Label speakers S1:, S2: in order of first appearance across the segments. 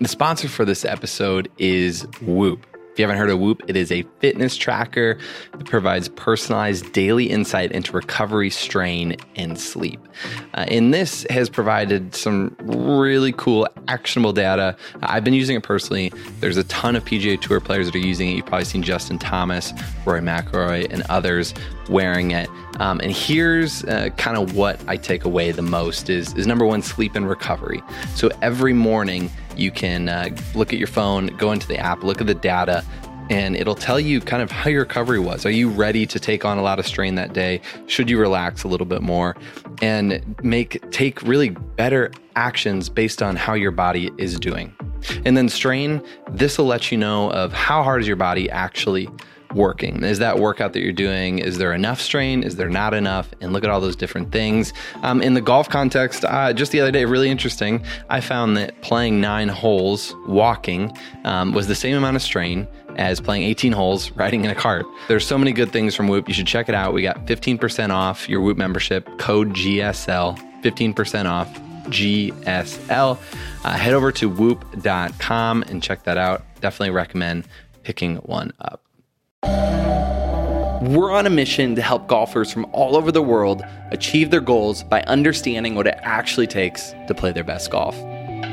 S1: The sponsor for this episode is Whoop. If you haven't heard of Whoop, it is a fitness tracker that provides personalized daily insight into recovery, strain, and sleep. Uh, and this has provided some really cool, actionable data. I've been using it personally. There's a ton of PGA Tour players that are using it. You've probably seen Justin Thomas, Rory McIlroy, and others wearing it. Um, and here's uh, kind of what I take away the most is, is number one, sleep and recovery. So every morning, you can uh, look at your phone, go into the app, look at the data, and it'll tell you kind of how your recovery was. Are you ready to take on a lot of strain that day? Should you relax a little bit more and make take really better actions based on how your body is doing? And then strain, this will let you know of how hard is your body actually working? Is that workout that you're doing, is there enough strain? Is there not enough? And look at all those different things. Um, in the golf context, uh, just the other day, really interesting, I found that playing nine holes walking um, was the same amount of strain as playing 18 holes riding in a cart. There's so many good things from Whoop. You should check it out. We got 15% off your Whoop membership, code GSL, 15% off GSL. Uh, head over to whoop.com and check that out. Definitely recommend picking one up. We're on a mission to help golfers from all over the world achieve their goals by understanding what it actually takes to play their best golf.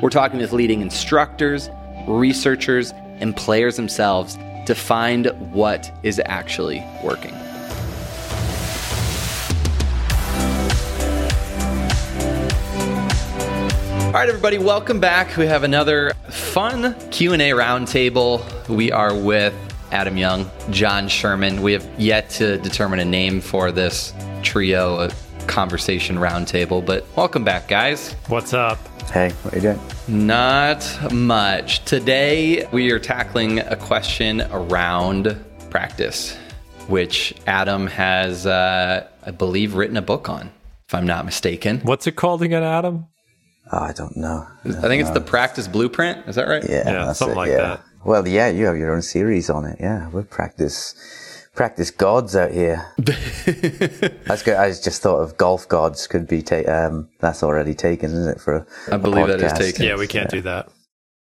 S1: We're talking with leading instructors, researchers, and players themselves to find what is actually working. All right, everybody, welcome back. We have another fun Q&A roundtable. We are with Adam Young, John Sherman. We have yet to determine a name for this trio, a conversation roundtable, but welcome back, guys.
S2: What's up?
S3: Hey, what are you doing?
S1: Not much. Today, we are tackling a question around practice, which Adam has, uh, I believe, written a book on, if I'm not mistaken.
S2: What's it called again, Adam?
S3: Oh, I don't know.
S1: I think it's the practice blueprint. Is that right?
S3: Yeah,
S2: Yeah, something
S3: it,
S2: like
S3: yeah.
S2: that.
S3: Well, yeah, you have your own series on it. Yeah, we're practice practice gods out here. that's good. I just thought of golf gods could be ta- um that's already taken, isn't it? For a,
S1: I believe that is taken.
S2: Yeah, we can't do that.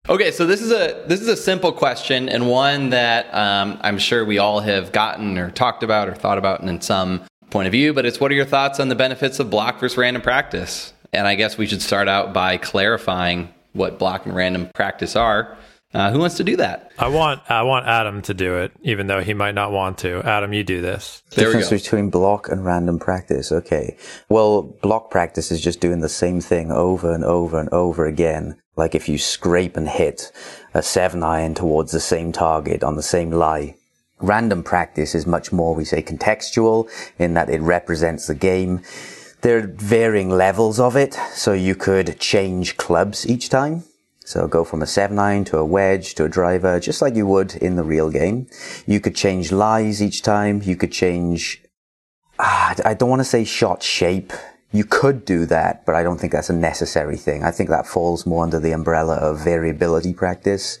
S1: Okay, so this is a this is a simple question and one that um, I'm sure we all have gotten or talked about or thought about in some point of view. But it's what are your thoughts on the benefits of block versus random practice? And I guess we should start out by clarifying what block and random practice are. Uh, who wants to do that?
S2: I want I want Adam to do it, even though he might not want to. Adam, you do this.
S1: There we
S3: difference
S1: go.
S3: between block and random practice. Okay. Well, block practice is just doing the same thing over and over and over again. Like if you scrape and hit a seven iron towards the same target on the same lie. Random practice is much more, we say, contextual in that it represents the game. There are varying levels of it. So you could change clubs each time. So go from a seven iron to a wedge to a driver, just like you would in the real game. You could change lies each time. You could change, ah, I don't want to say shot shape. You could do that, but I don't think that's a necessary thing. I think that falls more under the umbrella of variability practice.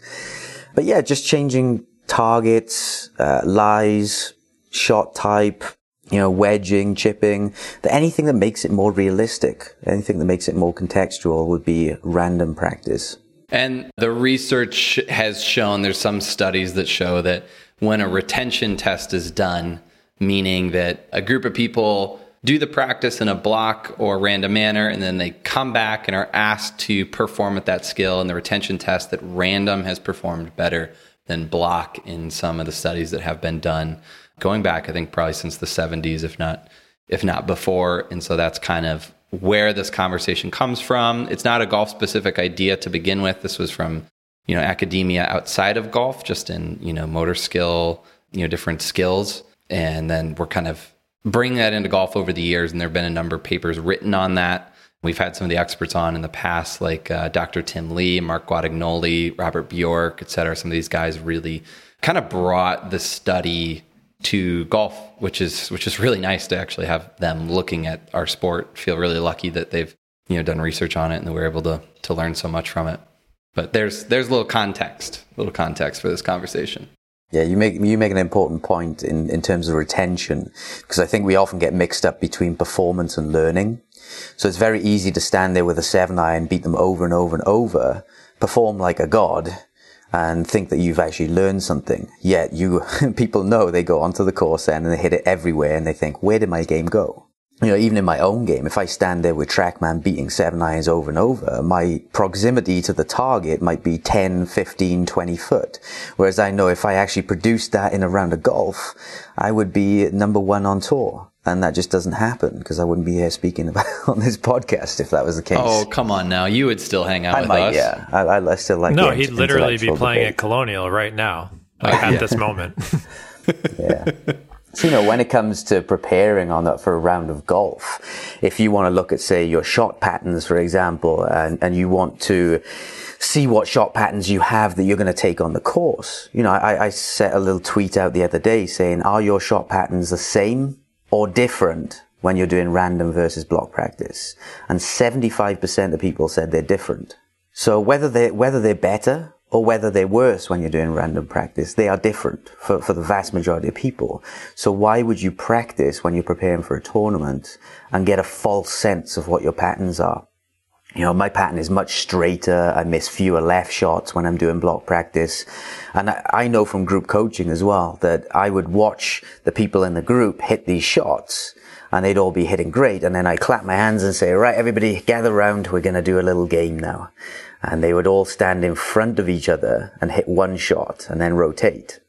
S3: But yeah, just changing targets, uh, lies, shot type, you know, wedging, chipping, anything that makes it more realistic, anything that makes it more contextual would be random practice.
S1: And the research has shown there's some studies that show that when a retention test is done, meaning that a group of people do the practice in a block or random manner, and then they come back and are asked to perform at that skill in the retention test, that random has performed better than block in some of the studies that have been done going back, I think probably since the 70s, if not if not before. And so that's kind of where this conversation comes from. It's not a golf specific idea to begin with. This was from, you know, academia outside of golf, just in, you know, motor skill, you know, different skills. And then we're kind of bringing that into golf over the years. And there have been a number of papers written on that. We've had some of the experts on in the past, like uh, Dr. Tim Lee, Mark Guadagnoli, Robert Bjork, et cetera. Some of these guys really kind of brought the study to golf, which is which is really nice to actually have them looking at our sport. Feel really lucky that they've you know done research on it and we're able to to learn so much from it. But there's there's a little context, a little context for this conversation.
S3: Yeah, you make you make an important point in, in terms of retention because I think we often get mixed up between performance and learning. So it's very easy to stand there with a seven iron, beat them over and over and over, perform like a god, and think that you've actually learned something. Yet you, people know they go onto the course and they hit it everywhere and they think, where did my game go? You know, even in my own game, if I stand there with TrackMan beating seven irons over and over, my proximity to the target might be 10, 15, 20 foot. Whereas I know if I actually produced that in a round of golf, I would be number one on tour and that just doesn't happen because I wouldn't be here speaking about on this podcast if that was the case.
S1: Oh, come on now. You would still hang out I with
S3: might,
S1: us.
S3: Yeah, I, I still like
S2: No, he'd literally be playing debate. at Colonial right now, like at yeah. this moment.
S3: yeah. So, you know, when it comes to preparing on that for a round of golf, if you want to look at, say, your shot patterns, for example, and, and you want to see what shot patterns you have that you're going to take on the course. You know, I, I set a little tweet out the other day saying, are your shot patterns the same or different when you're doing random versus block practice. And 75% of people said they're different. So whether they whether they're better or whether they're worse when you're doing random practice, they are different for, for the vast majority of people. So why would you practice when you're preparing for a tournament and get a false sense of what your patterns are? You know, my pattern is much straighter. I miss fewer left shots when I'm doing block practice. And I, I, know from group coaching as well that I would watch the people in the group hit these shots and they'd all be hitting great. And then I clap my hands and say, right, everybody gather around. We're going to do a little game now. And they would all stand in front of each other and hit one shot and then rotate.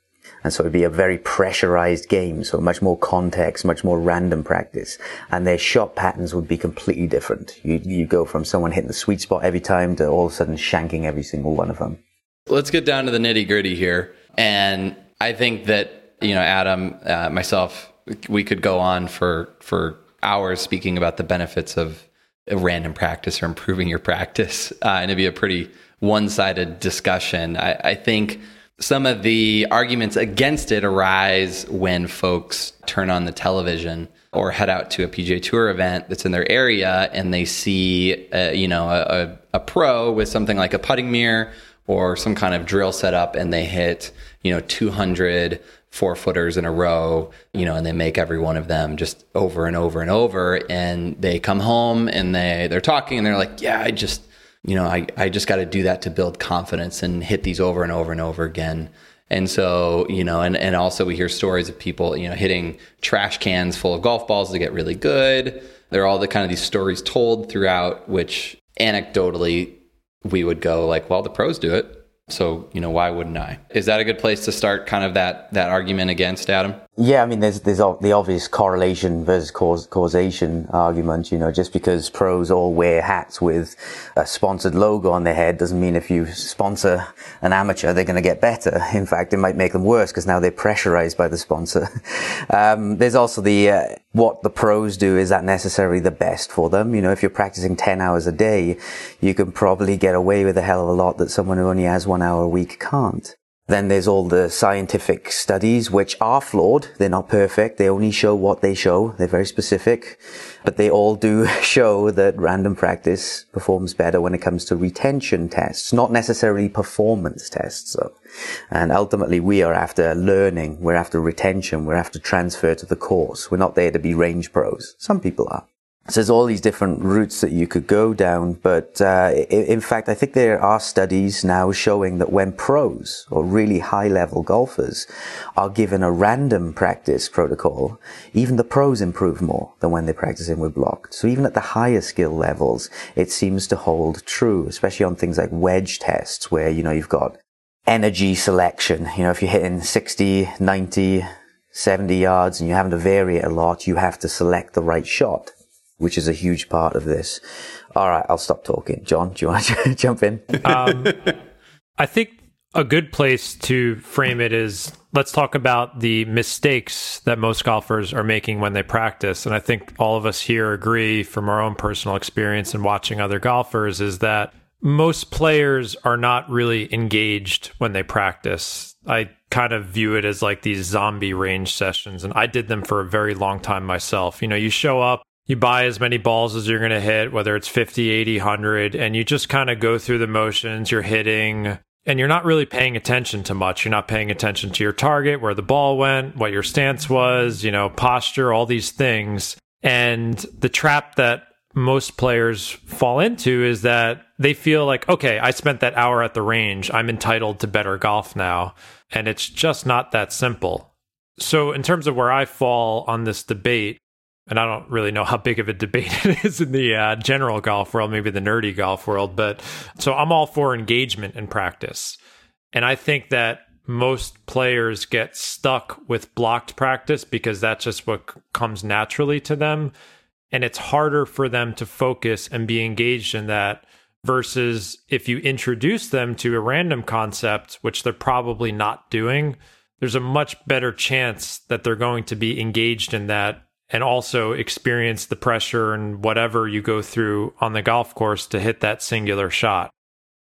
S3: And so it'd be a very pressurized game. So much more context, much more random practice. And their shot patterns would be completely different. You, you go from someone hitting the sweet spot every time to all of a sudden shanking every single one of them.
S1: Let's get down to the nitty gritty here. And I think that, you know, Adam, uh, myself, we could go on for, for hours speaking about the benefits of a random practice or improving your practice. Uh, and it'd be a pretty one sided discussion. I, I think some of the arguments against it arise when folks turn on the television or head out to a PGA Tour event that's in their area and they see, uh, you know, a, a, pro with something like a putting mirror or some kind of drill setup and they hit, you know, 200 four footers in a row, you know, and they make every one of them just over and over and over. And they come home and they, they're talking and they're like, yeah, I just, you know, I, I just got to do that to build confidence and hit these over and over and over again. And so, you know, and, and also we hear stories of people, you know, hitting trash cans full of golf balls to get really good. There are all the kind of these stories told throughout, which anecdotally we would go like, well, the pros do it. So, you know, why wouldn't I? Is that a good place to start kind of that, that argument against Adam?
S3: Yeah, I mean, there's there's the obvious correlation versus cause, causation argument. You know, just because pros all wear hats with a sponsored logo on their head doesn't mean if you sponsor an amateur they're going to get better. In fact, it might make them worse because now they're pressurized by the sponsor. um, there's also the uh, what the pros do is that necessarily the best for them. You know, if you're practicing ten hours a day, you can probably get away with a hell of a lot that someone who only has one hour a week can't. Then there's all the scientific studies, which are flawed. They're not perfect. They only show what they show. They're very specific, but they all do show that random practice performs better when it comes to retention tests, not necessarily performance tests. So, and ultimately we are after learning. We're after retention. We're after transfer to the course. We're not there to be range pros. Some people are. So there's all these different routes that you could go down, but uh, in fact, I think there are studies now showing that when pros or really high-level golfers are given a random practice protocol, even the pros improve more than when they're practicing with blocked. So even at the higher skill levels, it seems to hold true, especially on things like wedge tests, where you know you've got energy selection. You know, if you're hitting 60, 90, 70 yards and you're having to vary it a lot, you have to select the right shot which is a huge part of this. All right, I'll stop talking. John, do you want to jump in? Um,
S2: I think a good place to frame it is let's talk about the mistakes that most golfers are making when they practice. And I think all of us here agree from our own personal experience and watching other golfers is that most players are not really engaged when they practice. I kind of view it as like these zombie range sessions, and I did them for a very long time myself. You know, you show up, you buy as many balls as you're going to hit, whether it's 50, 80, 100, and you just kind of go through the motions. You're hitting, and you're not really paying attention to much. You're not paying attention to your target, where the ball went, what your stance was, you know, posture, all these things. And the trap that most players fall into is that they feel like, okay, I spent that hour at the range. I'm entitled to better golf now. And it's just not that simple. So, in terms of where I fall on this debate, and I don't really know how big of a debate it is in the uh, general golf world, maybe the nerdy golf world, but so I'm all for engagement in practice. And I think that most players get stuck with blocked practice because that's just what comes naturally to them. And it's harder for them to focus and be engaged in that versus if you introduce them to a random concept, which they're probably not doing, there's a much better chance that they're going to be engaged in that and also experience the pressure and whatever you go through on the golf course to hit that singular shot.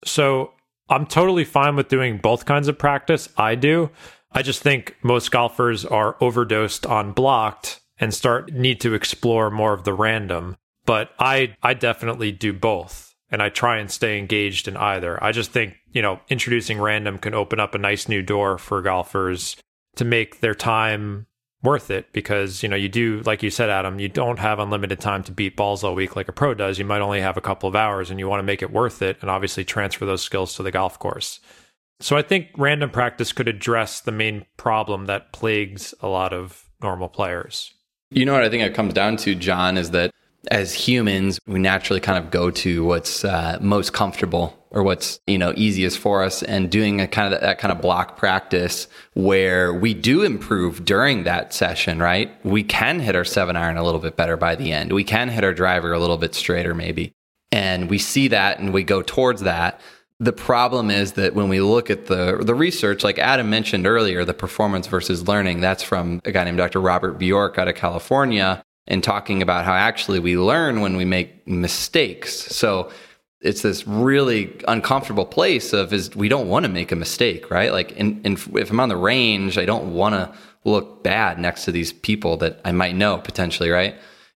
S2: So I'm totally fine with doing both kinds of practice. I do. I just think most golfers are overdosed on blocked and start need to explore more of the random. But I I definitely do both and I try and stay engaged in either. I just think, you know, introducing random can open up a nice new door for golfers to make their time worth it because you know you do like you said adam you don't have unlimited time to beat balls all week like a pro does. You might only have a couple of hours and you want to make it worth it and obviously transfer those skills to the golf course. So i think random practice could address the main problem that plagues a lot of normal players.
S1: You know what i think it comes down to john is that as humans, we naturally kind of go to what's uh, most comfortable or what's you know easiest for us, and doing a kind of that kind of block practice where we do improve during that session. Right, we can hit our seven iron a little bit better by the end. We can hit our driver a little bit straighter, maybe, and we see that and we go towards that. The problem is that when we look at the the research, like Adam mentioned earlier, the performance versus learning, that's from a guy named Dr. Robert Bjork out of California and talking about how actually we learn when we make mistakes. So it's this really uncomfortable place of is we don't want to make a mistake, right? Like, in, in, if I'm on the range, I don't want to look bad next to these people that I might know potentially, right?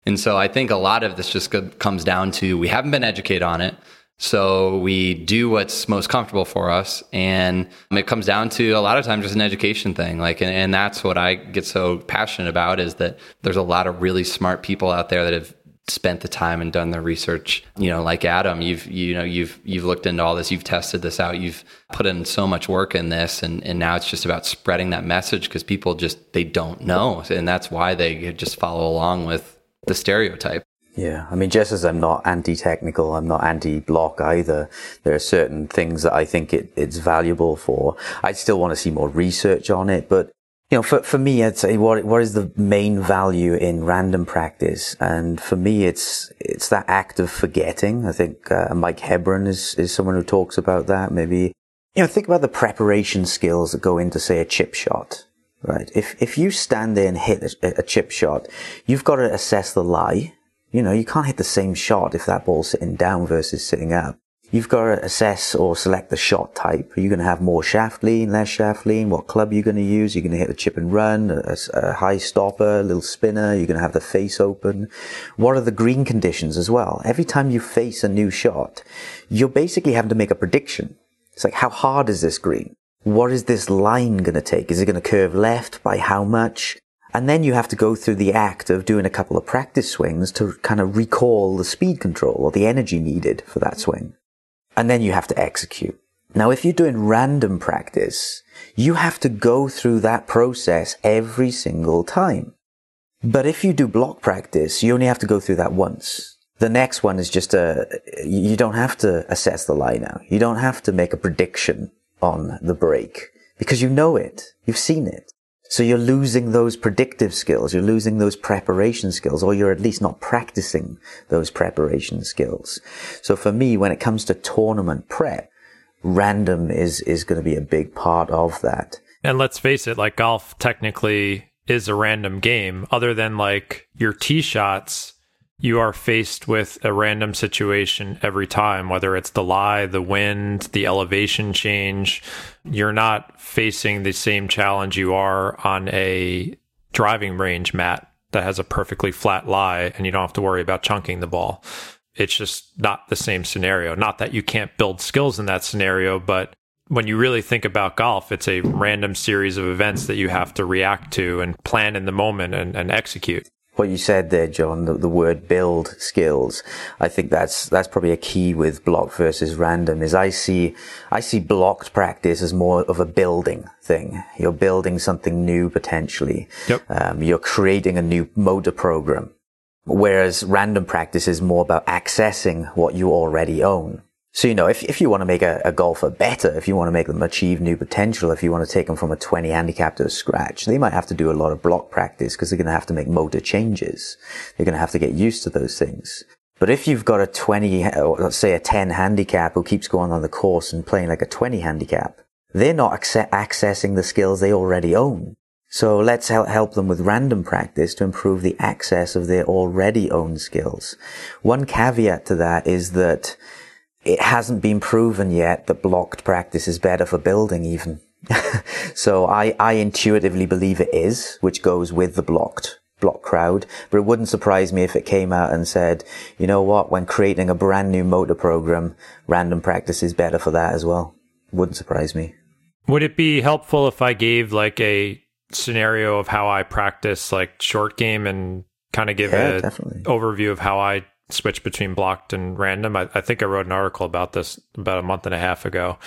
S1: And so I think a lot of this just comes down to we haven't been educated on it. So we do what's most comfortable for us. And it comes down to a lot of times just an education thing. Like, and, and that's what I get so passionate about is that there's a lot of really smart people out there that have spent the time and done the research you know like adam you've you know you've you've looked into all this you've tested this out you've put in so much work in this and and now it's just about spreading that message because people just they don't know and that's why they just follow along with the stereotype
S3: yeah, I mean, just as I'm not anti-technical, I'm not anti-block either. There are certain things that I think it, it's valuable for. I still want to see more research on it, but you know, for, for me, I'd say what, what is the main value in random practice? And for me, it's, it's that act of forgetting. I think, uh, Mike Hebron is, is someone who talks about that. Maybe, you know, think about the preparation skills that go into, say, a chip shot, right? If, if you stand there and hit a, a chip shot, you've got to assess the lie you know, you can't hit the same shot if that ball's sitting down versus sitting up. You've got to assess or select the shot type. Are you going to have more shaft lean, less shaft lean? What club are you going to use? You're going to hit the chip and run, a, a high stopper, a little spinner. You're going to have the face open. What are the green conditions as well? Every time you face a new shot, you're basically having to make a prediction. It's like, how hard is this green? What is this line going to take? Is it going to curve left? By how much? And then you have to go through the act of doing a couple of practice swings to kind of recall the speed control or the energy needed for that swing. And then you have to execute. Now, if you're doing random practice, you have to go through that process every single time. But if you do block practice, you only have to go through that once. The next one is just a, you don't have to assess the lie now. You don't have to make a prediction on the break because you know it. You've seen it. So you're losing those predictive skills, you're losing those preparation skills, or you're at least not practicing those preparation skills. So for me, when it comes to tournament prep, random is, is going to be a big part of that.
S2: And let's face it, like golf technically is a random game, other than like your tee shots you are faced with a random situation every time, whether it's the lie, the wind, the elevation change. You're not facing the same challenge you are on a driving range mat that has a perfectly flat lie and you don't have to worry about chunking the ball. It's just not the same scenario. Not that you can't build skills in that scenario, but when you really think about golf, it's a random series of events that you have to react to and plan in the moment and, and execute.
S3: What you said there, John, the, the, word build skills. I think that's, that's probably a key with block versus random is I see, I see blocked practice as more of a building thing. You're building something new potentially.
S2: Yep.
S3: Um, you're creating a new motor program. Whereas random practice is more about accessing what you already own. So, you know, if, if you want to make a, a, golfer better, if you want to make them achieve new potential, if you want to take them from a 20 handicap to a scratch, they might have to do a lot of block practice because they're going to have to make motor changes. They're going to have to get used to those things. But if you've got a 20, or let's say a 10 handicap who keeps going on the course and playing like a 20 handicap, they're not accessing the skills they already own. So let's help them with random practice to improve the access of their already owned skills. One caveat to that is that it hasn't been proven yet that blocked practice is better for building even. so I, I intuitively believe it is, which goes with the blocked block crowd, but it wouldn't surprise me if it came out and said, you know what, when creating a brand new motor program, random practice is better for that as well. Wouldn't surprise me.
S2: Would it be helpful if I gave like a scenario of how I practice like short game and kind of give yeah, an overview of how I switch between blocked and random. I, I, think I wrote an article about this about a month and a half ago.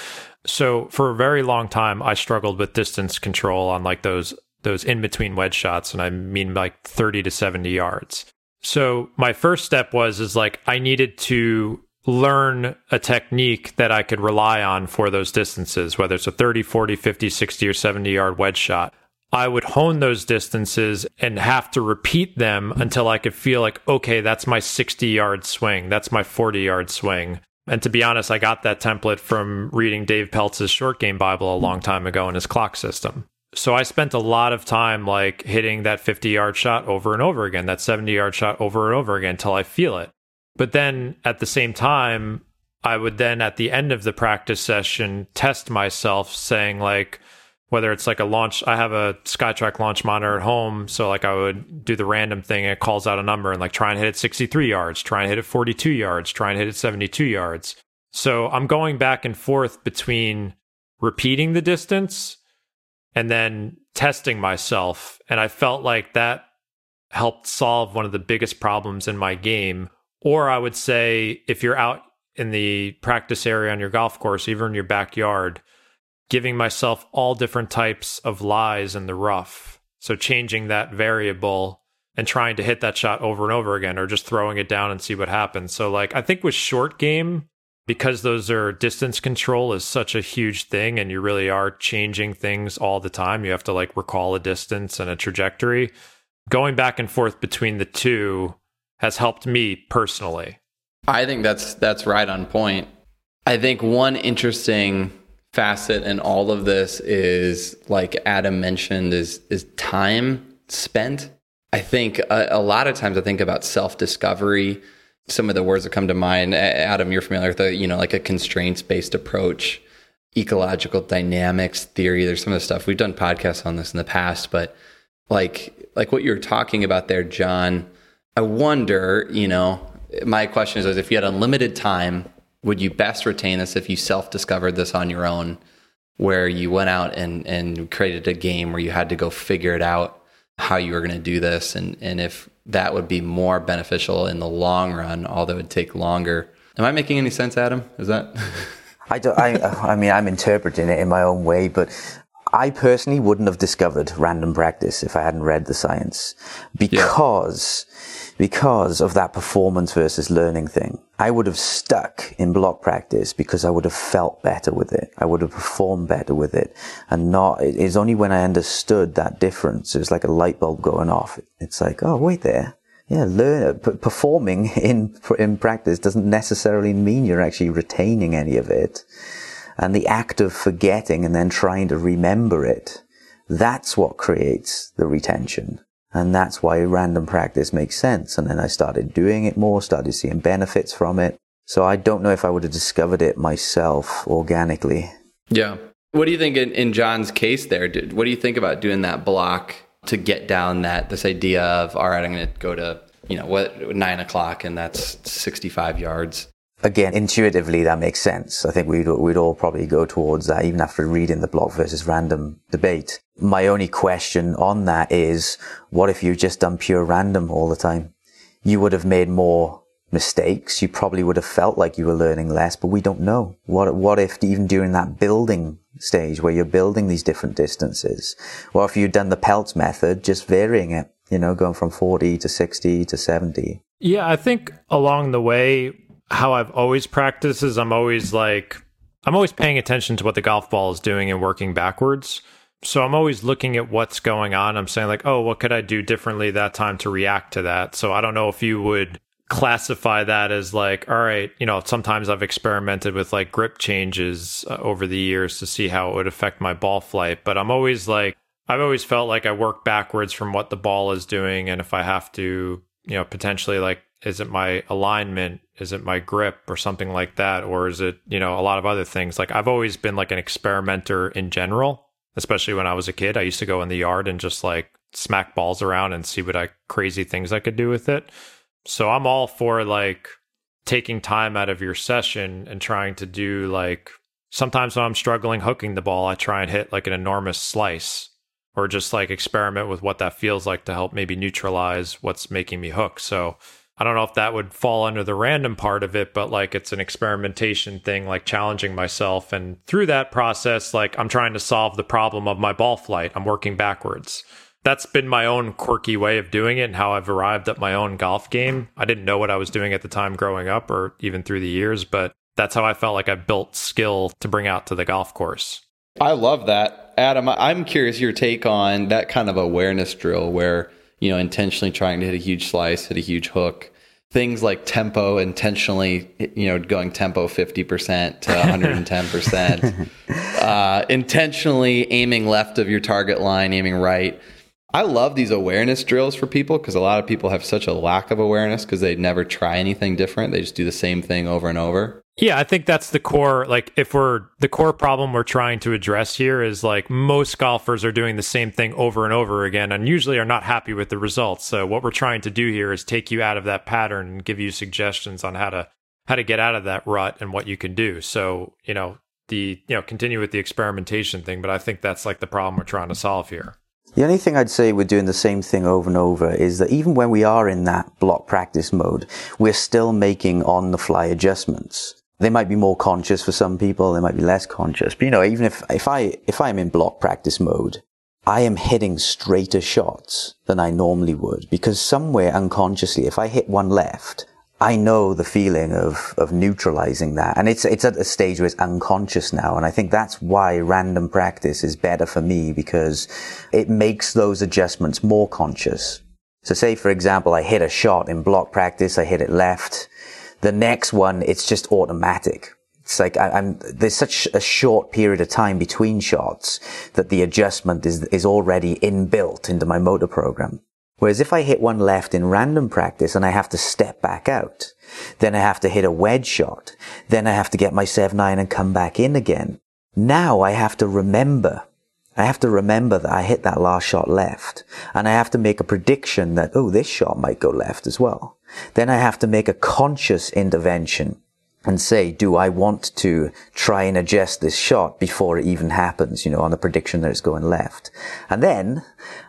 S2: So for a very long time, I struggled with distance control on like those those in between wedge shots, and I mean like thirty to seventy yards. So my first step was is like I needed to learn a technique that I could rely on for those distances, whether it's a 30, 40, 50, 60, or 70 yard wedge shot. I would hone those distances and have to repeat them until I could feel like, okay, that's my 60 yard swing. That's my 40 yard swing. And to be honest, I got that template from reading Dave Pelz's short game Bible a long time ago in his clock system. So I spent a lot of time like hitting that 50 yard shot over and over again, that 70 yard shot over and over again until I feel it. But then at the same time, I would then at the end of the practice session test myself saying like, whether it's like a launch i have a SkyTrak launch monitor at home so like i would do the random thing and it calls out a number and like try and hit it 63 yards try and hit it 42 yards try and hit it 72 yards. So i'm going back and forth between repeating the distance and then testing myself. And i felt like that helped solve one of the biggest problems in my game. Or i would say if you're out in the practice area on your golf course even in your backyard giving myself all different types of lies in the rough. So changing that variable and trying to hit that shot over and over again or just throwing it down and see what happens. So like I think with short game because those are distance control is such a huge thing and you really are changing things all the time. You have to like recall a distance and a trajectory. Going back and forth between the two has helped me personally.
S1: I think that's that's right on point. I think one interesting facet in all of this is like Adam mentioned is is time spent. I think a, a lot of times I think about self discovery. Some of the words that come to mind, Adam, you're familiar with the, you know, like a constraints based approach, ecological dynamics theory. There's some of the stuff we've done podcasts on this in the past, but like like what you're talking about there, John. I wonder, you know, my question is, is if you had unlimited time would you best retain this if you self discovered this on your own, where you went out and, and created a game where you had to go figure it out how you were going to do this and, and if that would be more beneficial in the long run, although it would take longer. Am I making any sense, Adam? Is that?
S3: I don't. I, I mean, I'm interpreting it in my own way, but I personally wouldn't have discovered random practice if I hadn't read the science because because of that performance versus learning thing. I would have stuck in block practice because I would have felt better with it. I would have performed better with it and not, it's only when I understood that difference. It was like a light bulb going off. It's like, oh, wait there. Yeah, learn, uh, performing in, in practice doesn't necessarily mean you're actually retaining any of it. And the act of forgetting and then trying to remember it, that's what creates the retention. And that's why random practice makes sense. And then I started doing it more, started seeing benefits from it. So I don't know if I would have discovered it myself organically.
S1: Yeah. What do you think in, in John's case there? What do you think about doing that block to get down that, this idea of, all right, I'm going to go to, you know, what, nine o'clock and that's 65 yards?
S3: Again, intuitively, that makes sense. I think we'd, we'd all probably go towards that even after reading the block versus random debate. My only question on that is, what if you just done pure random all the time? You would have made more mistakes. You probably would have felt like you were learning less, but we don't know. What, what if even during that building stage where you're building these different distances, what if you'd done the Pelz method, just varying it, you know, going from 40 to 60 to 70?
S2: Yeah, I think along the way, how I've always practiced is I'm always like, I'm always paying attention to what the golf ball is doing and working backwards. So I'm always looking at what's going on. I'm saying, like, oh, what could I do differently that time to react to that? So I don't know if you would classify that as like, all right, you know, sometimes I've experimented with like grip changes uh, over the years to see how it would affect my ball flight. But I'm always like, I've always felt like I work backwards from what the ball is doing. And if I have to, you know, potentially like is it my alignment? Is it my grip or something like that? Or is it you know a lot of other things? Like i've always been like an experimenter in general especially when i was a kid. I used to go in the yard and just like smack balls around and see what i crazy things i could do with it. So i'm all for like taking time out of your session and trying to do like sometimes when i'm struggling hooking the ball i try and hit like an enormous slice or just like experiment with what that feels like to help maybe neutralize what's making me hook. So I don't know if that would fall under the random part of it, but like it's an experimentation thing, like challenging myself. And through that process, like I'm trying to solve the problem of my ball flight. I'm working backwards. That's been my own quirky way of doing it and how I've arrived at my own golf game. I didn't know what I was doing at the time growing up or even through the years, but that's how I felt like I built skill to bring out to the golf course.
S1: I love that. Adam, I'm curious your take on that kind of awareness drill where you know, intentionally trying to hit a huge slice, hit a huge hook. Things like tempo, intentionally, you know, going tempo 50% to 110%, uh, intentionally aiming left of your target line, aiming right. I love these awareness drills for people because a lot of people have such a lack of awareness because they never try anything different. They just do the same thing over and over.
S2: Yeah, I think that's the core. Like, if we're the core problem we're trying to address here is like most golfers are doing the same thing over and over again and usually are not happy with the results. So, what we're trying to do here is take you out of that pattern and give you suggestions on how to how to get out of that rut and what you can do. So, you know, the you know continue with the experimentation thing, but I think that's like the problem we're trying to solve here.
S3: The only thing I'd say we're doing the same thing over and over is that even when we are in that block practice mode, we're still making on the fly adjustments they might be more conscious for some people. They might be less conscious. But you know, even if, if I, if I'm in block practice mode, I am hitting straighter shots than I normally would because somewhere unconsciously, if I hit one left, I know the feeling of, of neutralizing that. And it's, it's at a stage where it's unconscious now. And I think that's why random practice is better for me because it makes those adjustments more conscious. So say, for example, I hit a shot in block practice. I hit it left. The next one, it's just automatic. It's like I, am there's such a short period of time between shots that the adjustment is is already inbuilt into my motor program. Whereas if I hit one left in random practice and I have to step back out, then I have to hit a wedge shot, then I have to get my 7-9 and come back in again. Now I have to remember I have to remember that I hit that last shot left and I have to make a prediction that, oh, this shot might go left as well. Then I have to make a conscious intervention and say, do I want to try and adjust this shot before it even happens, you know, on the prediction that it's going left? And then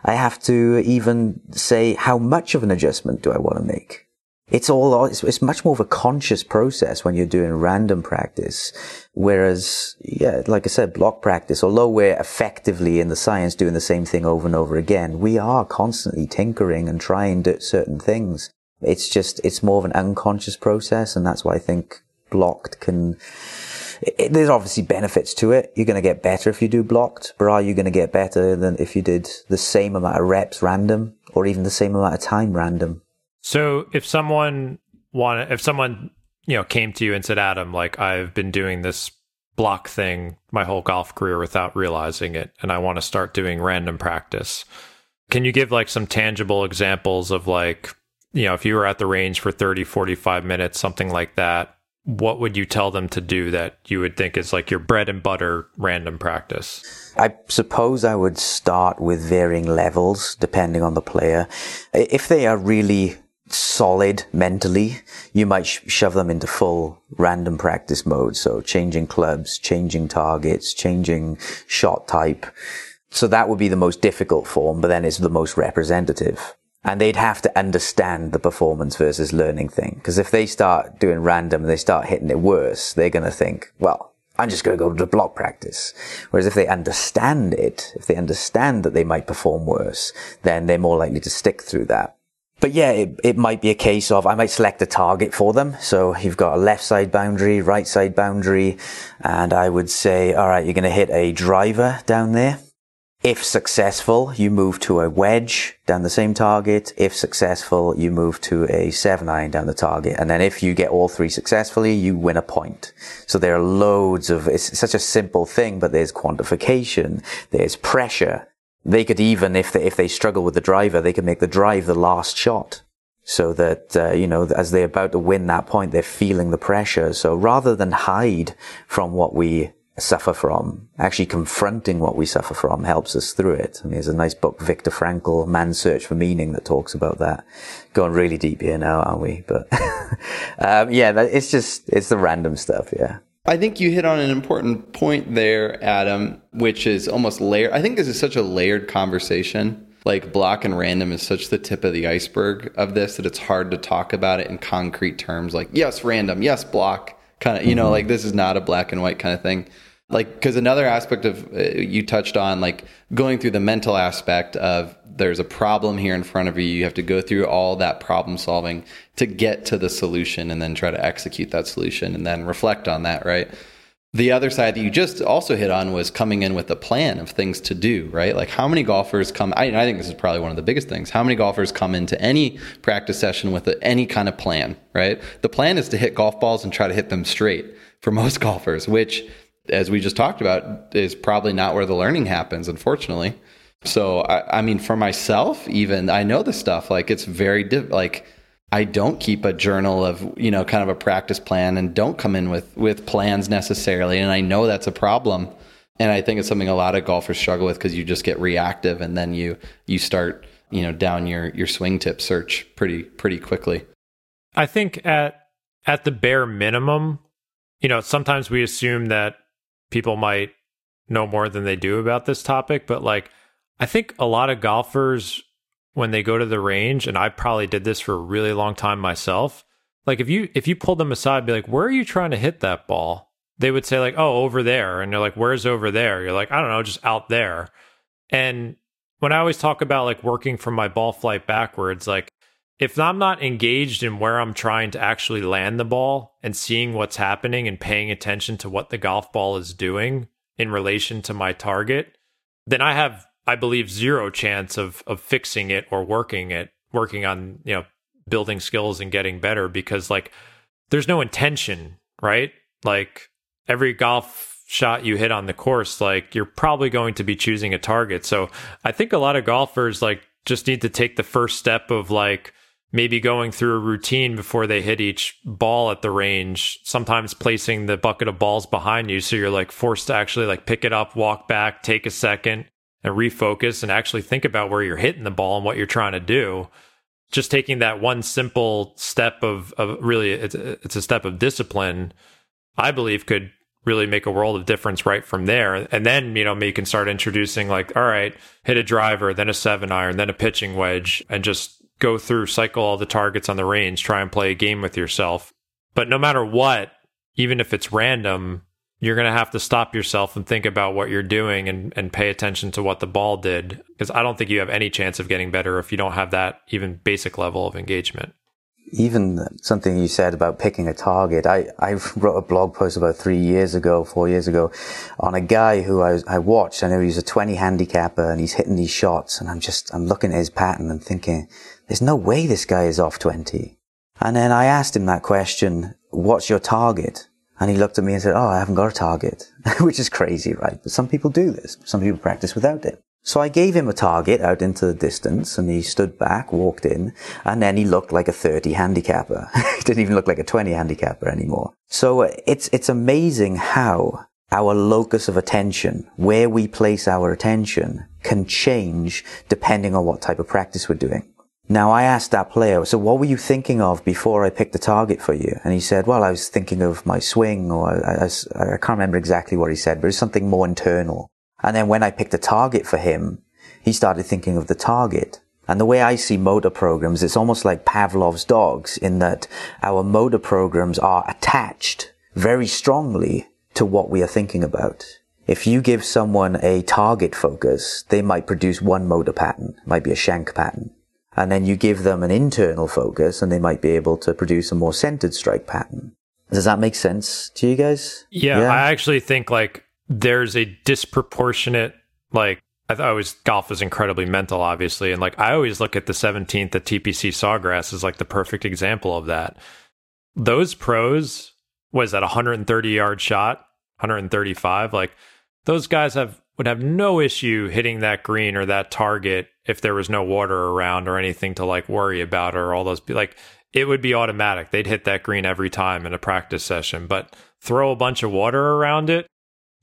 S3: I have to even say, how much of an adjustment do I want to make? it's all it's, it's, much more of a conscious process when you're doing random practice whereas yeah like i said block practice although we're effectively in the science doing the same thing over and over again we are constantly tinkering and trying certain things it's just it's more of an unconscious process and that's why i think blocked can it, there's obviously benefits to it. You're going to get better if you do blocked, but are you going to get better than if you did the same amount of reps random or even the same amount of time random?
S2: So if someone wanted, if someone you know came to you and said, Adam, like I've been doing this block thing my whole golf career without realizing it, and I want to start doing random practice. Can you give like some tangible examples of like, you know, if you were at the range for 30, 45 minutes, something like that, what would you tell them to do that you would think is like your bread and butter random practice?
S3: I suppose I would start with varying levels depending on the player. If they are really solid mentally, you might sh- shove them into full random practice mode. So changing clubs, changing targets, changing shot type. So that would be the most difficult form, but then it's the most representative. And they'd have to understand the performance versus learning thing. Because if they start doing random and they start hitting it worse, they're going to think, well, I'm just going to go to block practice. Whereas if they understand it, if they understand that they might perform worse, then they're more likely to stick through that. But yeah, it, it might be a case of I might select a target for them. So you've got a left side boundary, right side boundary, and I would say, all right, you're going to hit a driver down there. If successful, you move to a wedge down the same target. If successful, you move to a seven iron down the target. And then if you get all three successfully, you win a point. So there are loads of, it's such a simple thing, but there's quantification, there's pressure. They could even, if they, if they struggle with the driver, they could make the drive the last shot. So that, uh, you know, as they're about to win that point, they're feeling the pressure. So rather than hide from what we suffer from, actually confronting what we suffer from helps us through it. I mean, there's a nice book, Viktor Frankl, Man's Search for Meaning, that talks about that. Going really deep here now, aren't we? But, um, yeah, it's just, it's the random stuff. Yeah.
S1: I think you hit on an important point there, Adam, which is almost layered. I think this is such a layered conversation. Like block and random is such the tip of the iceberg of this that it's hard to talk about it in concrete terms like, yes, random, yes, block, kind of, you know, mm-hmm. like this is not a black and white kind of thing like because another aspect of uh, you touched on like going through the mental aspect of there's a problem here in front of you you have to go through all that problem solving to get to the solution and then try to execute that solution and then reflect on that right? The other side that you just also hit on was coming in with a plan of things to do right? Like how many golfers come I, I think this is probably one of the biggest things how many golfers come into any practice session with a, any kind of plan right? The plan is to hit golf balls and try to hit them straight for most golfers which as we just talked about, is probably not where the learning happens, unfortunately. So, I, I mean, for myself, even I know the stuff. Like, it's very diff- like I don't keep a journal of you know kind of a practice plan, and don't come in with with plans necessarily. And I know that's a problem, and I think it's something a lot of golfers struggle with because you just get reactive, and then you you start you know down your your swing tip search pretty pretty quickly.
S2: I think at at the bare minimum, you know, sometimes we assume that people might know more than they do about this topic, but like I think a lot of golfers when they go to the range, and I probably did this for a really long time myself. Like if you if you pulled them aside, be like, "Where are you trying to hit that ball?" They would say like, "Oh, over there," and they're like, "Where's over there?" You're like, "I don't know, just out there." And when I always talk about like working from my ball flight backwards, like if I'm not engaged in where I'm trying to actually land the ball and seeing what's happening and paying attention to what the golf ball is doing in relation to my target, then I have, I believe, zero chance of of fixing it or working it, working on, you know, building skills and getting better because like there's no intention, right? Like every golf shot you hit on the course, like you're probably going to be choosing a target. So I think a lot of golfers like just need to take the first step of like, maybe going through a routine before they hit each ball at the range, sometimes placing the bucket of balls behind you. So you're like forced to actually like pick it up, walk back, take a second and refocus and actually think about where you're hitting the ball and what you're trying to do. Just taking that one simple step of, of really, it's, it's a step of discipline, I believe could really make a world of difference right from there. And then, you know, you can start introducing like, all right, hit a driver, then a seven iron, then a pitching wedge, and just go through, cycle all the targets on the range, try and play a game with yourself. But no matter what, even if it's random, you're going to have to stop yourself and think about what you're doing and, and pay attention to what the ball did. Because I don't think you have any chance of getting better if you don't have that even basic level of engagement.
S3: Even something you said about picking a target. I, I wrote a blog post about three years ago, four years ago, on a guy who I, I watched. I know he's a 20 handicapper and he's hitting these shots. And I'm just, I'm looking at his pattern and thinking, there's no way this guy is off 20. And then I asked him that question, what's your target? And he looked at me and said, oh, I haven't got a target, which is crazy, right? But some people do this. Some people practice without it. So I gave him a target out into the distance and he stood back, walked in, and then he looked like a 30 handicapper. he didn't even look like a 20 handicapper anymore. So uh, it's, it's amazing how our locus of attention, where we place our attention, can change depending on what type of practice we're doing Now I asked that player, so what were you thinking of before I picked the target for you? And he said, well, I was thinking of my swing or I, I, I can't remember exactly what he said, but it was something more internal. And then when I picked a target for him, he started thinking of the target. And the way I see motor programs, it's almost like Pavlov's dogs in that our motor programs are attached very strongly to what we are thinking about. If you give someone a target focus, they might produce one motor pattern, might be a shank pattern. And then you give them an internal focus and they might be able to produce a more centered strike pattern. Does that make sense to you guys?
S2: Yeah, yeah. I actually think like there's a disproportionate like I, th- I always golf is incredibly mental, obviously, and like I always look at the 17th at TPC Sawgrass as like the perfect example of that. Those pros was that 130 yard shot, 135. Like those guys have would have no issue hitting that green or that target if there was no water around or anything to like worry about or all those like it would be automatic. They'd hit that green every time in a practice session, but throw a bunch of water around it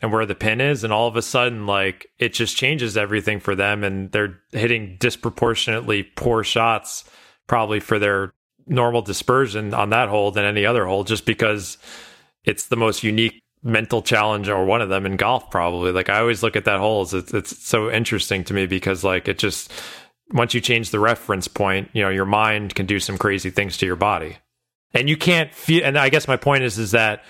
S2: and where the pin is and all of a sudden like it just changes everything for them and they're hitting disproportionately poor shots probably for their normal dispersion on that hole than any other hole just because it's the most unique mental challenge or one of them in golf probably like i always look at that hole it's, it's so interesting to me because like it just once you change the reference point you know your mind can do some crazy things to your body and you can't feel and i guess my point is is that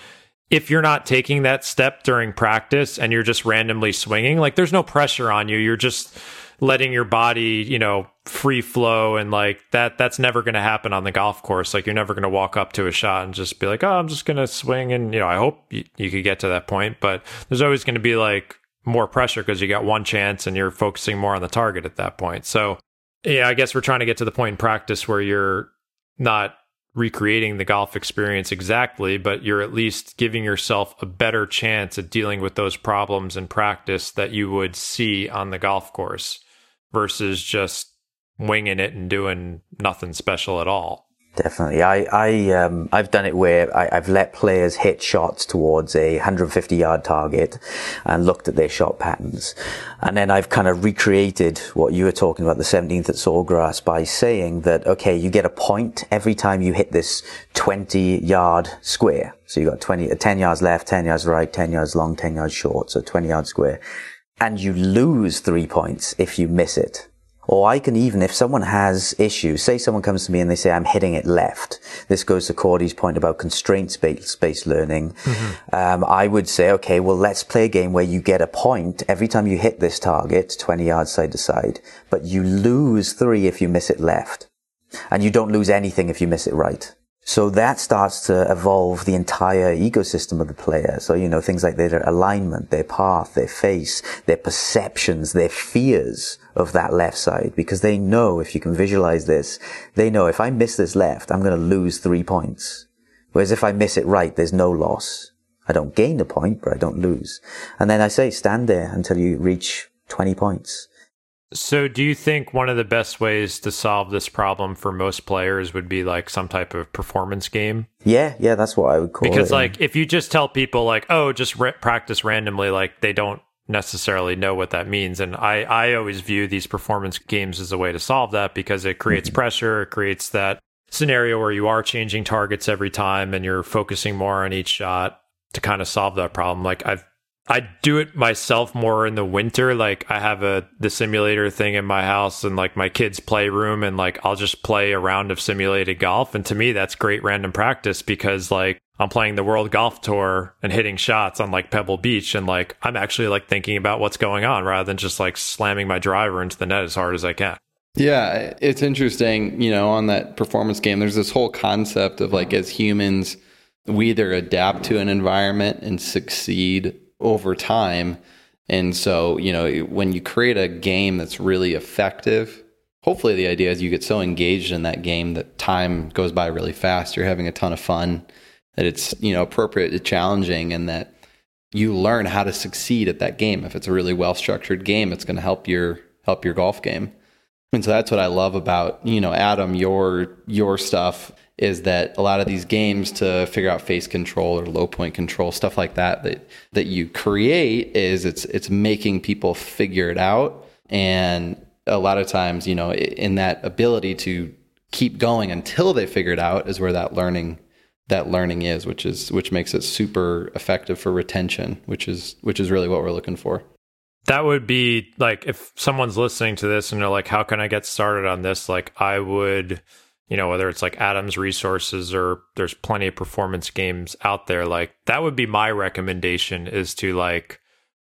S2: if you're not taking that step during practice and you're just randomly swinging, like there's no pressure on you. You're just letting your body, you know, free flow and like that that's never going to happen on the golf course. Like you're never going to walk up to a shot and just be like, "Oh, I'm just going to swing." And you know, I hope you, you could get to that point, but there's always going to be like more pressure because you got one chance and you're focusing more on the target at that point. So, yeah, I guess we're trying to get to the point in practice where you're not recreating the golf experience exactly, but you're at least giving yourself a better chance at dealing with those problems in practice that you would see on the golf course versus just winging it and doing nothing special at all.
S3: Definitely. I, I, um, I've done it where I, have let players hit shots towards a 150 yard target and looked at their shot patterns. And then I've kind of recreated what you were talking about, the 17th at Sawgrass by saying that, okay, you get a point every time you hit this 20 yard square. So you've got 20, uh, 10 yards left, 10 yards right, 10 yards long, 10 yards short. So 20 yard square. And you lose three points if you miss it. Or I can even, if someone has issues, say someone comes to me and they say, I'm hitting it left. This goes to Cordie's point about constraint-based learning. Mm-hmm. Um, I would say, okay, well, let's play a game where you get a point every time you hit this target, 20 yards side to side, but you lose three if you miss it left. And you don't lose anything if you miss it right. So that starts to evolve the entire ecosystem of the player. So, you know, things like their alignment, their path, their face, their perceptions, their fears of that left side, because they know if you can visualize this, they know if I miss this left, I'm going to lose three points. Whereas if I miss it right, there's no loss. I don't gain a point, but I don't lose. And then I say stand there until you reach 20 points.
S2: So, do you think one of the best ways to solve this problem for most players would be like some type of performance game?
S3: Yeah, yeah, that's what I would call
S2: because, it. Because, like, if you just tell people, like, oh, just re- practice randomly, like, they don't necessarily know what that means. And I, I always view these performance games as a way to solve that because it creates mm-hmm. pressure, it creates that scenario where you are changing targets every time and you're focusing more on each shot to kind of solve that problem. Like, I've I do it myself more in the winter. Like I have a the simulator thing in my house and like my kids' playroom and like I'll just play a round of simulated golf. And to me that's great random practice because like I'm playing the World Golf Tour and hitting shots on like Pebble Beach and like I'm actually like thinking about what's going on rather than just like slamming my driver into the net as hard as I can.
S1: Yeah, it's interesting, you know, on that performance game there's this whole concept of like as humans we either adapt to an environment and succeed over time. And so, you know, when you create a game that's really effective, hopefully the idea is you get so engaged in that game that time goes by really fast. You're having a ton of fun, that it's, you know, appropriate challenging, and that you learn how to succeed at that game. If it's a really well structured game, it's going to help your help your golf game. And so that's what I love about, you know, Adam, your your stuff is that a lot of these games to figure out face control or low point control stuff like that that that you create is it's it's making people figure it out and a lot of times, you know, in that ability to keep going until they figure it out is where that learning that learning is, which is which makes it super effective for retention, which is which is really what we're looking for.
S2: That would be like if someone's listening to this and they're like, "How can I get started on this?" Like, I would, you know, whether it's like Adam's resources or there's plenty of performance games out there. Like, that would be my recommendation: is to like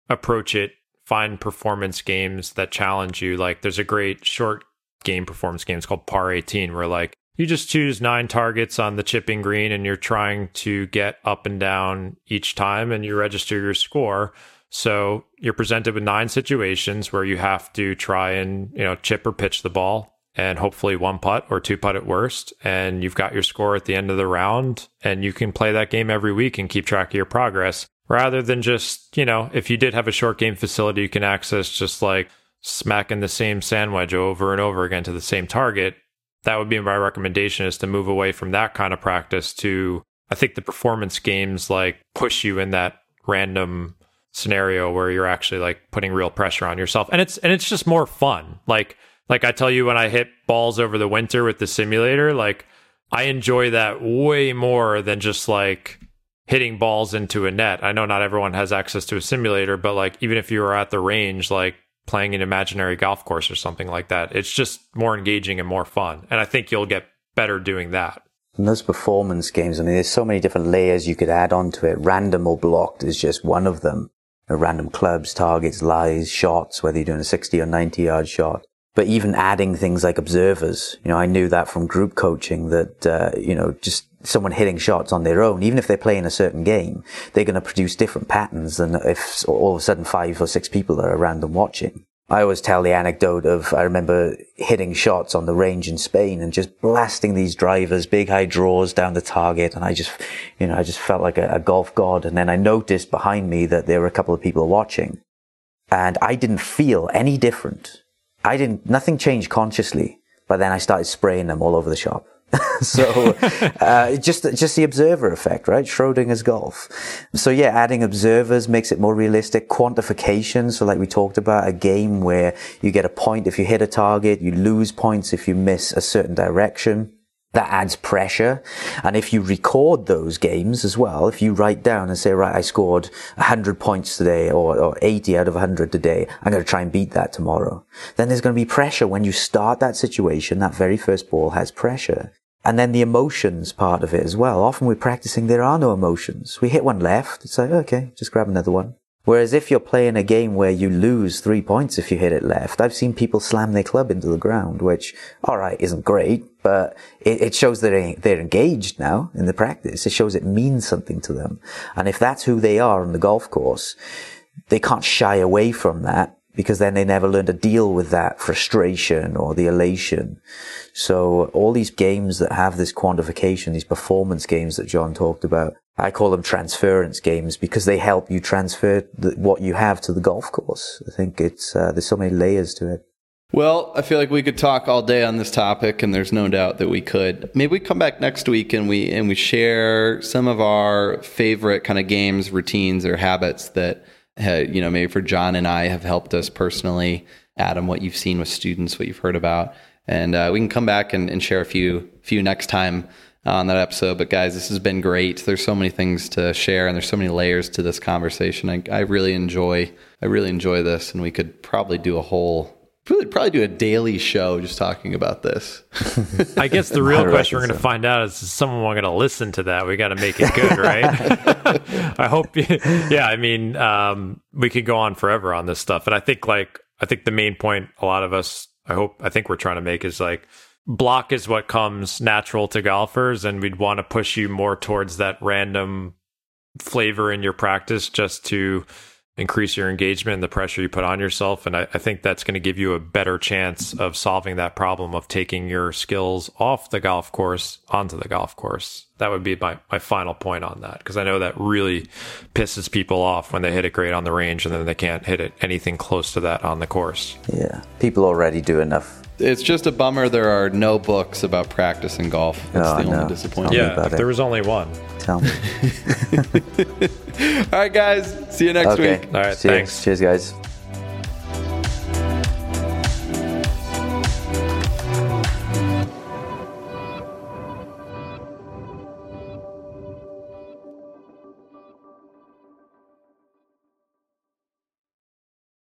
S2: approach it, find performance games that challenge you. Like, there's a great short game performance game. It's called Par 18, where like you just choose nine targets on the chipping green and you're trying to get up and down each time and you register your score. So you're presented with nine situations where you have to try and, you know, chip or pitch the ball and hopefully one putt or two putt at worst. And you've got your score at the end of the round and you can play that game every week and keep track of your progress rather than just, you know, if you did have a short game facility, you can access just like smacking the same sand wedge over and over again to the same target that would be my recommendation is to move away from that kind of practice to I think the performance games like push you in that random scenario where you're actually like putting real pressure on yourself and it's and it's just more fun. Like like I tell you when I hit balls over the winter with the simulator, like I enjoy that way more than just like hitting balls into a net. I know not everyone has access to a simulator, but like even if you are at the range, like playing an imaginary golf course or something like that. It's just more engaging and more fun. And I think you'll get better doing that.
S3: And those performance games, I mean, there's so many different layers you could add onto it. Random or blocked is just one of them. random clubs, targets, lies, shots, whether you're doing a 60 or 90 yard shot. But even adding things like observers, you know, I knew that from group coaching that, uh, you know, just someone hitting shots on their own, even if they're playing a certain game, they're going to produce different patterns than if all of a sudden five or six people are around them watching. I always tell the anecdote of I remember hitting shots on the range in Spain and just blasting these drivers, big high draws down the target, and I just, you know, I just felt like a, a golf god. And then I noticed behind me that there were a couple of people watching, and I didn't feel any different. I didn't, nothing changed consciously, but then I started spraying them all over the shop. so uh, just just the observer effect, right? Schrodinger's golf. So yeah, adding observers makes it more realistic. Quantification, so like we talked about, a game where you get a point if you hit a target, you lose points if you miss a certain direction that adds pressure. And if you record those games as well, if you write down and say, right, I scored 100 points today or, or 80 out of 100 today, I'm going to try and beat that tomorrow. Then there's going to be pressure when you start that situation. That very first ball has pressure. And then the emotions part of it as well. Often we're practicing, there are no emotions. We hit one left. It's like, okay, just grab another one. Whereas if you're playing a game where you lose three points if you hit it left, I've seen people slam their club into the ground, which, alright, isn't great, but it, it shows that they're engaged now in the practice. It shows it means something to them. And if that's who they are on the golf course, they can't shy away from that because then they never learn to deal with that frustration or the elation. So all these games that have this quantification, these performance games that John talked about, I call them transference games because they help you transfer the, what you have to the golf course. I think it's uh, there's so many layers to it.
S1: Well, I feel like we could talk all day on this topic, and there's no doubt that we could. Maybe we come back next week and we and we share some of our favorite kind of games, routines, or habits that you know maybe for John and I have helped us personally. Adam, what you've seen with students, what you've heard about, and uh, we can come back and, and share a few few next time on that episode. But guys, this has been great. There's so many things to share, and there's so many layers to this conversation. I, I really enjoy. I really enjoy this, and we could probably do a whole. Really, probably do a daily show just talking about this.
S2: I guess the real question we're going to find out is: Is someone going to listen to that? We got to make it good, right? I hope. Yeah, I mean, um, we could go on forever on this stuff, and I think, like, I think the main point a lot of us, I hope, I think we're trying to make is like block is what comes natural to golfers and we'd want to push you more towards that random flavor in your practice just to increase your engagement and the pressure you put on yourself. And I, I think that's going to give you a better chance of solving that problem of taking your skills off the golf course onto the golf course. That would be my, my final point on that because i know that really pisses people off when they hit it great on the range and then they can't hit it anything close to that on the course.
S3: Yeah people already do enough
S1: it's just a bummer there are no books about practicing golf. That's oh, the only no. disappointment.
S2: Yeah, If there was only one.
S3: Tell me.
S1: All right, guys. See you next okay.
S2: week. All right,
S3: Cheers.
S2: thanks.
S3: Cheers, guys.